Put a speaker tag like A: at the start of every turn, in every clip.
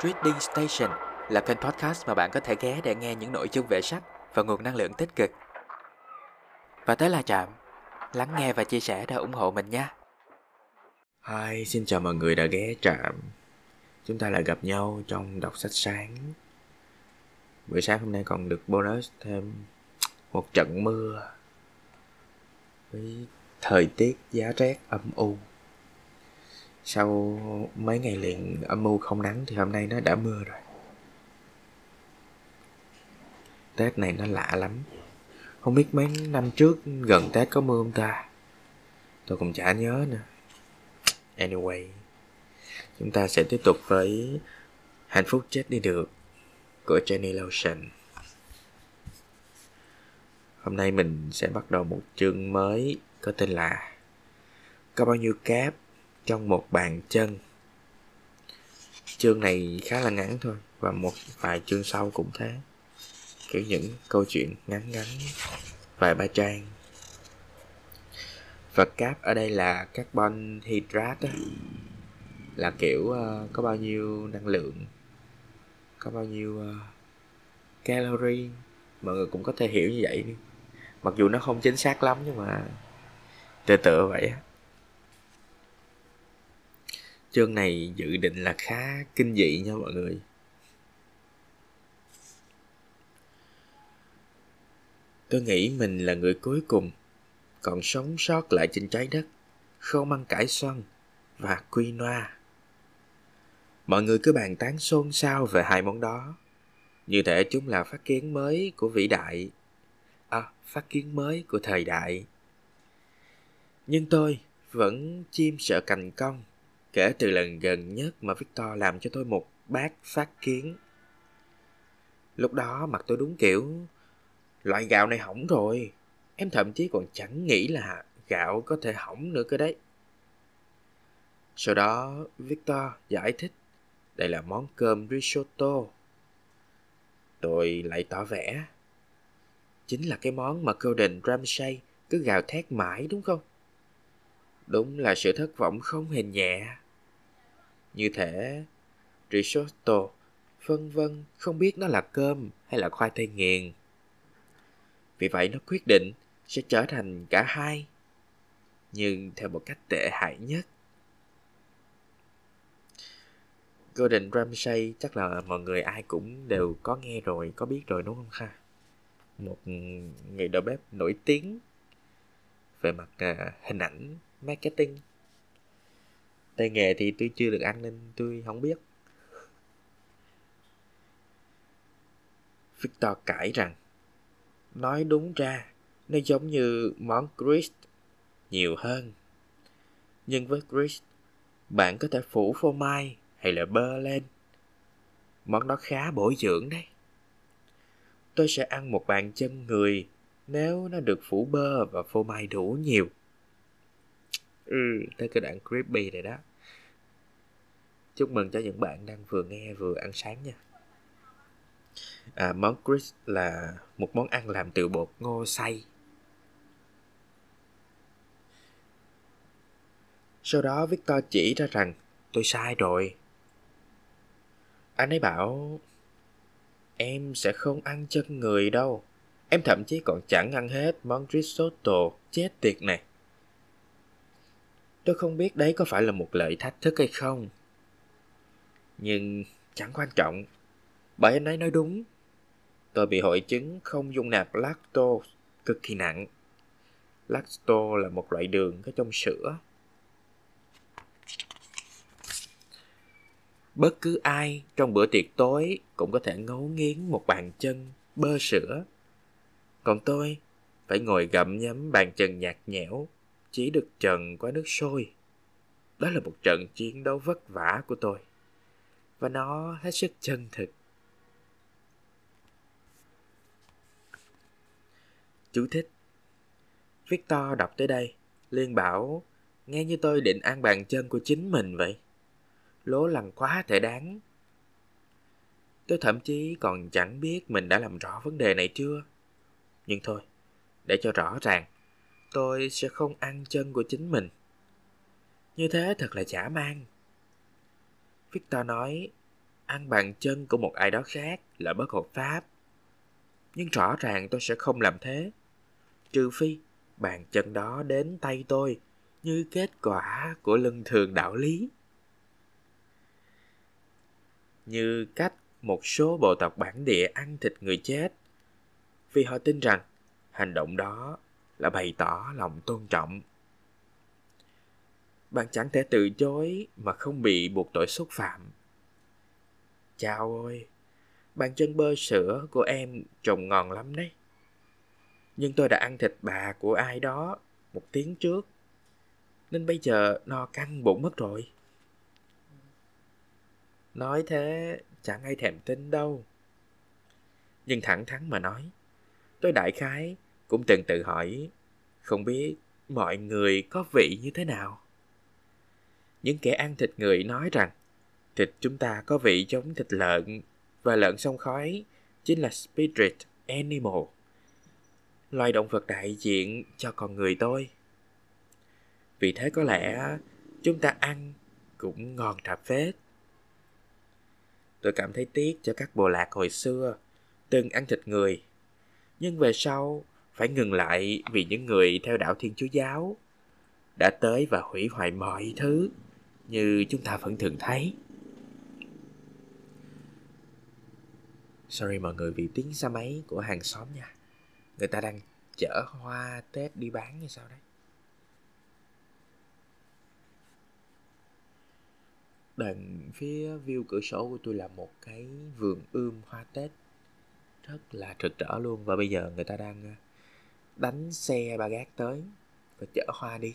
A: Trading Station là kênh podcast mà bạn có thể ghé để nghe những nội dung về sách và nguồn năng lượng tích cực. Và tới là Trạm, lắng nghe và chia sẻ để ủng hộ mình nha.
B: Hi, xin chào mọi người đã ghé Trạm. Chúng ta lại gặp nhau trong đọc sách sáng. Buổi sáng hôm nay còn được bonus thêm một trận mưa với thời tiết giá rét âm u sau mấy ngày liền âm u không nắng thì hôm nay nó đã mưa rồi. Tết này nó lạ lắm. Không biết mấy năm trước gần tết có mưa không ta? Tôi cũng chả nhớ nữa. Anyway, chúng ta sẽ tiếp tục với hạnh phúc chết đi được của Jenny Lotion. Hôm nay mình sẽ bắt đầu một chương mới có tên là có bao nhiêu cáp? Trong một bàn chân. Chương này khá là ngắn thôi và một vài chương sau cũng thế. Kiểu những câu chuyện ngắn ngắn vài ba trang. Và cáp ở đây là carbon hydrate á. Là kiểu uh, có bao nhiêu năng lượng có bao nhiêu uh, calorie. Mọi người cũng có thể hiểu như vậy đi. Mặc dù nó không chính xác lắm nhưng mà tựa tựa vậy á chương này dự định là khá kinh dị nha mọi người. Tôi nghĩ mình là người cuối cùng, còn sống sót lại trên trái đất, không ăn cải xoăn và quy noa. Mọi người cứ bàn tán xôn xao về hai món đó. Như thể chúng là phát kiến mới của vĩ đại. À phát kiến mới của thời đại. Nhưng tôi vẫn chim sợ cành cong kể từ lần gần nhất mà Victor làm cho tôi một bát phát kiến. Lúc đó mặt tôi đúng kiểu, loại gạo này hỏng rồi. Em thậm chí còn chẳng nghĩ là gạo có thể hỏng nữa cơ đấy. Sau đó, Victor giải thích, đây là món cơm risotto. Tôi lại tỏ vẻ. Chính là cái món mà Golden Ramsay cứ gào thét mãi đúng không? Đúng là sự thất vọng không hề nhẹ. Như thể risotto, vân vân, không biết nó là cơm hay là khoai tây nghiền. Vì vậy nó quyết định sẽ trở thành cả hai, nhưng theo một cách tệ hại nhất. Gordon Ramsay chắc là mọi người ai cũng đều có nghe rồi, có biết rồi đúng không ha? Một người đầu bếp nổi tiếng về mặt uh, hình ảnh marketing tay nghề thì tôi chưa được ăn nên tôi không biết. Victor cãi rằng, nói đúng ra, nó giống như món grist nhiều hơn. Nhưng với grist bạn có thể phủ phô mai hay là bơ lên. Món đó khá bổ dưỡng đấy. Tôi sẽ ăn một bàn chân người nếu nó được phủ bơ và phô mai đủ nhiều ừ. Tới cái đoạn creepy này đó. Chúc mừng cho những bạn đang vừa nghe vừa ăn sáng nha. À, món crisp là một món ăn làm từ bột ngô xay. Sau đó victor chỉ ra rằng tôi sai rồi. Anh ấy bảo em sẽ không ăn chân người đâu. Em thậm chí còn chẳng ăn hết món risotto chết tiệt này tôi không biết đấy có phải là một lợi thách thức hay không. Nhưng chẳng quan trọng. Bởi anh ấy nói đúng. Tôi bị hội chứng không dung nạp lactose cực kỳ nặng. Lactose là một loại đường có trong sữa. Bất cứ ai trong bữa tiệc tối cũng có thể ngấu nghiến một bàn chân, bơ sữa. Còn tôi phải ngồi gặm nhấm bàn chân nhạt nhẽo chỉ được trần qua nước sôi. Đó là một trận chiến đấu vất vả của tôi. Và nó hết sức chân thực. Chú thích, victor đọc tới đây liên bảo, nghe như tôi định ăn bàn chân của chính mình vậy. Lố lằn quá thể đáng. Tôi thậm chí còn chẳng biết mình đã làm rõ vấn đề này chưa. Nhưng thôi, để cho rõ ràng tôi sẽ không ăn chân của chính mình như thế thật là chả mang victor nói, ăn bàn chân của một ai đó khác là bất hợp pháp. Nhưng rõ ràng tôi sẽ không làm thế. Trừ phi bàn chân đó đến tay tôi như kết quả của lưng thường đạo lý. Như cách một số bộ tộc bản địa ăn thịt người chết, vì họ tin rằng hành động đó là bày tỏ lòng tôn trọng. Bạn chẳng thể từ chối mà không bị buộc tội xúc phạm. Chào ơi, bàn chân bơ sữa của em trông ngon lắm đấy. Nhưng tôi đã ăn thịt bà của ai đó một tiếng trước, nên bây giờ no căng bụng mất rồi. Nói thế chẳng ai thèm tin đâu. Nhưng thẳng thắn mà nói, tôi đại khái cũng từng tự hỏi, không biết mọi người có vị như thế nào? Những kẻ ăn thịt người nói rằng, thịt chúng ta có vị giống thịt lợn, và lợn sông khói chính là spirit animal, loài động vật đại diện cho con người tôi. Vì thế có lẽ chúng ta ăn cũng ngon trà phết. Tôi cảm thấy tiếc cho các bộ lạc hồi xưa từng ăn thịt người, nhưng về sau phải ngừng lại vì những người theo đạo thiên chúa giáo đã tới và hủy hoại mọi thứ như chúng ta vẫn thường thấy. Sorry mọi người vì tiếng xe máy của hàng xóm nha. Người ta đang chở hoa tết đi bán như sao đấy. Đằng phía view cửa sổ của tôi là một cái vườn ươm hoa tết rất là rực rỡ luôn. Và bây giờ người ta đang đánh xe bà gác tới và chở hoa đi.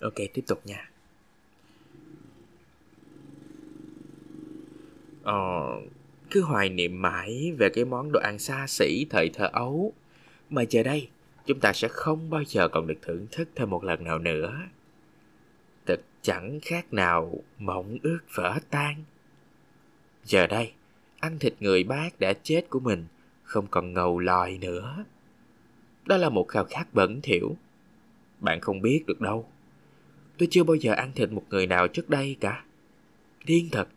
B: Ok, tiếp tục nha. Ờ cứ hoài niệm mãi về cái món đồ ăn xa xỉ, thời thơ ấu. Mà giờ đây, chúng ta sẽ không bao giờ còn được thưởng thức thêm một lần nào nữa. Thật chẳng khác nào mộng ước vỡ tan. Giờ đây, ăn thịt người bác đã chết của mình không còn ngầu lòi nữa. Đó là một khao khát bẩn thỉu. Bạn không biết được đâu. Tôi chưa bao giờ ăn thịt một người nào trước đây cả. Điên thật.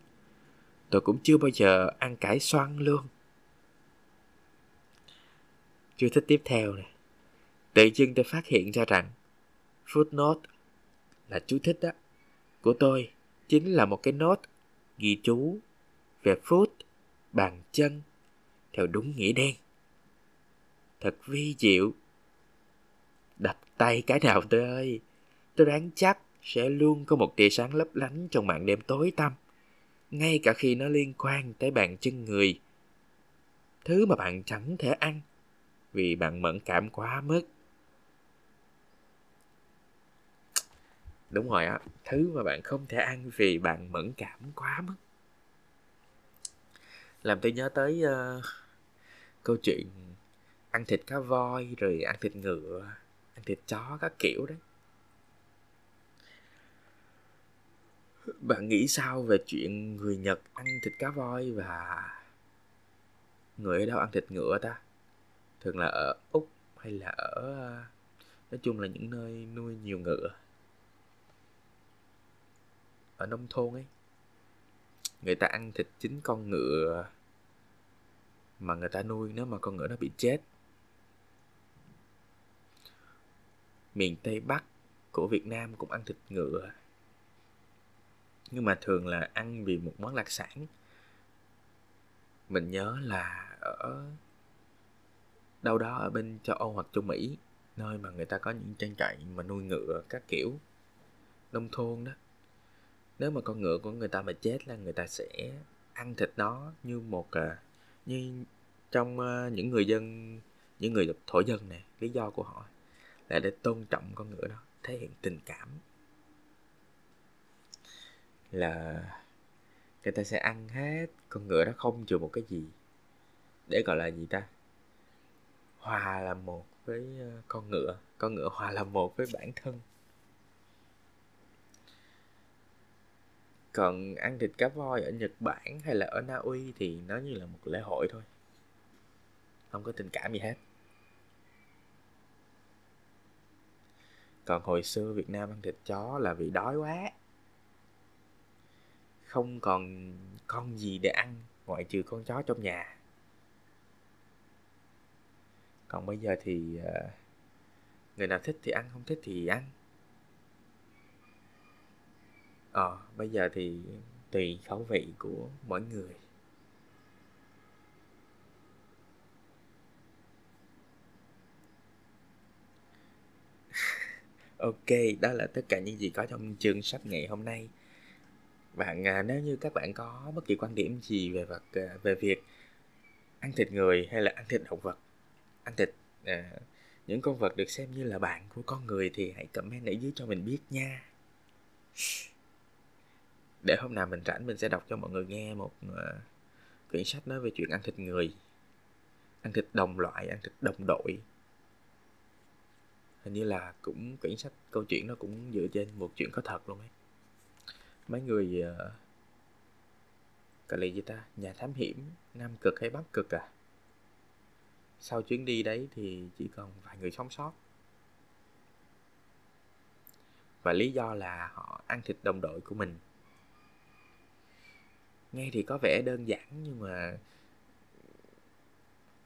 B: Tôi cũng chưa bao giờ ăn cải xoăn luôn. Chú thích tiếp theo nè. Tự dưng tôi phát hiện ra rằng footnote là chú thích đó của tôi chính là một cái nốt ghi chú về foot, bàn chân theo đúng nghĩa đen. Thật vi diệu. Đập tay cái nào tôi ơi. Tôi đoán chắc sẽ luôn có một tia sáng lấp lánh trong màn đêm tối tăm ngay cả khi nó liên quan tới bàn chân người. Thứ mà bạn chẳng thể ăn vì bạn mẫn cảm quá mức. Đúng rồi á thứ mà bạn không thể ăn vì bạn mẫn cảm quá mức. Làm tôi nhớ tới uh, câu chuyện ăn thịt cá voi rồi ăn thịt ngựa, ăn thịt chó các kiểu đấy. Bạn nghĩ sao về chuyện người nhật ăn thịt cá voi và người ở đâu ăn thịt ngựa ta? Thường là ở úc hay là ở, nói chung là những nơi nuôi nhiều ngựa? Ở nông thôn ấy, người ta ăn thịt chính con ngựa mà người ta nuôi nếu mà con ngựa nó bị chết. Miền tây bắc của việt nam cũng ăn thịt ngựa nhưng mà thường là ăn vì một món đặc sản. Mình nhớ là ở đâu đó ở bên châu âu hoặc châu mỹ nơi mà người ta có những trang trại mà nuôi ngựa các kiểu nông thôn đó. Nếu mà con ngựa của người ta mà chết là người ta sẽ ăn thịt nó như một uh, như trong uh, những người dân những người thổ dân này lý do của họ là để tôn trọng con ngựa đó thể hiện tình cảm. Là người ta sẽ ăn hết con ngựa đó không chừa một cái gì để gọi là gì ta? Hòa là một với ờ, con ngựa con ngựa hòa là một với bản thân. Còn ăn thịt cá voi ở Nhật Bản hay là ở Na Uy thì nó như là một lễ hội thôi. Không có tình cảm gì hết. Còn hồi xưa Việt Nam ăn thịt chó là vì đói quá. Không còn con gì để ăn ngoại trừ con chó trong nhà. Còn bây giờ thì ờ, người nào thích thì ăn, không thích thì ăn ờ bây giờ thì tùy khẩu vị của mỗi người. Ok đó là tất cả những gì có trong chương sách ngày hôm nay. Bạn à, nếu như các bạn có bất kỳ quan điểm gì về vật à, về việc ăn thịt người hay là ăn thịt động vật ăn thịt à, những con vật được xem như là bạn của con người thì hãy comment ở dưới cho mình biết nha để hôm nào mình rảnh mình sẽ đọc cho mọi người nghe một uh, quyển sách nói về chuyện ăn thịt người. Ăn thịt đồng loại ăn thịt đồng đội. Hình như là cũng quyển sách câu chuyện nó cũng dựa trên một chuyện có thật luôn ấy. Mấy người uh, gọi là gì ta? Nhà thám hiểm nam cực hay bắc cực à? Sau chuyến đi đấy thì chỉ còn vài người sống sót. Và lý do là họ ăn thịt đồng đội của mình nghe thì có vẻ đơn giản, nhưng mà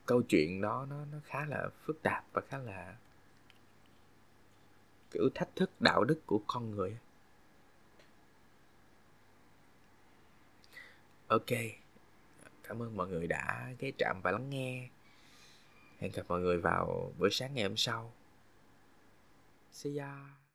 B: câu chuyện đó nó nó khá là phức tạp và khá là, kiểu, thách thức đạo đức của con người. Ok, cảm ơn mọi người đã ghé trạm và lắng nghe. Hẹn gặp mọi người vào buổi sáng ngày hôm sau. See ya.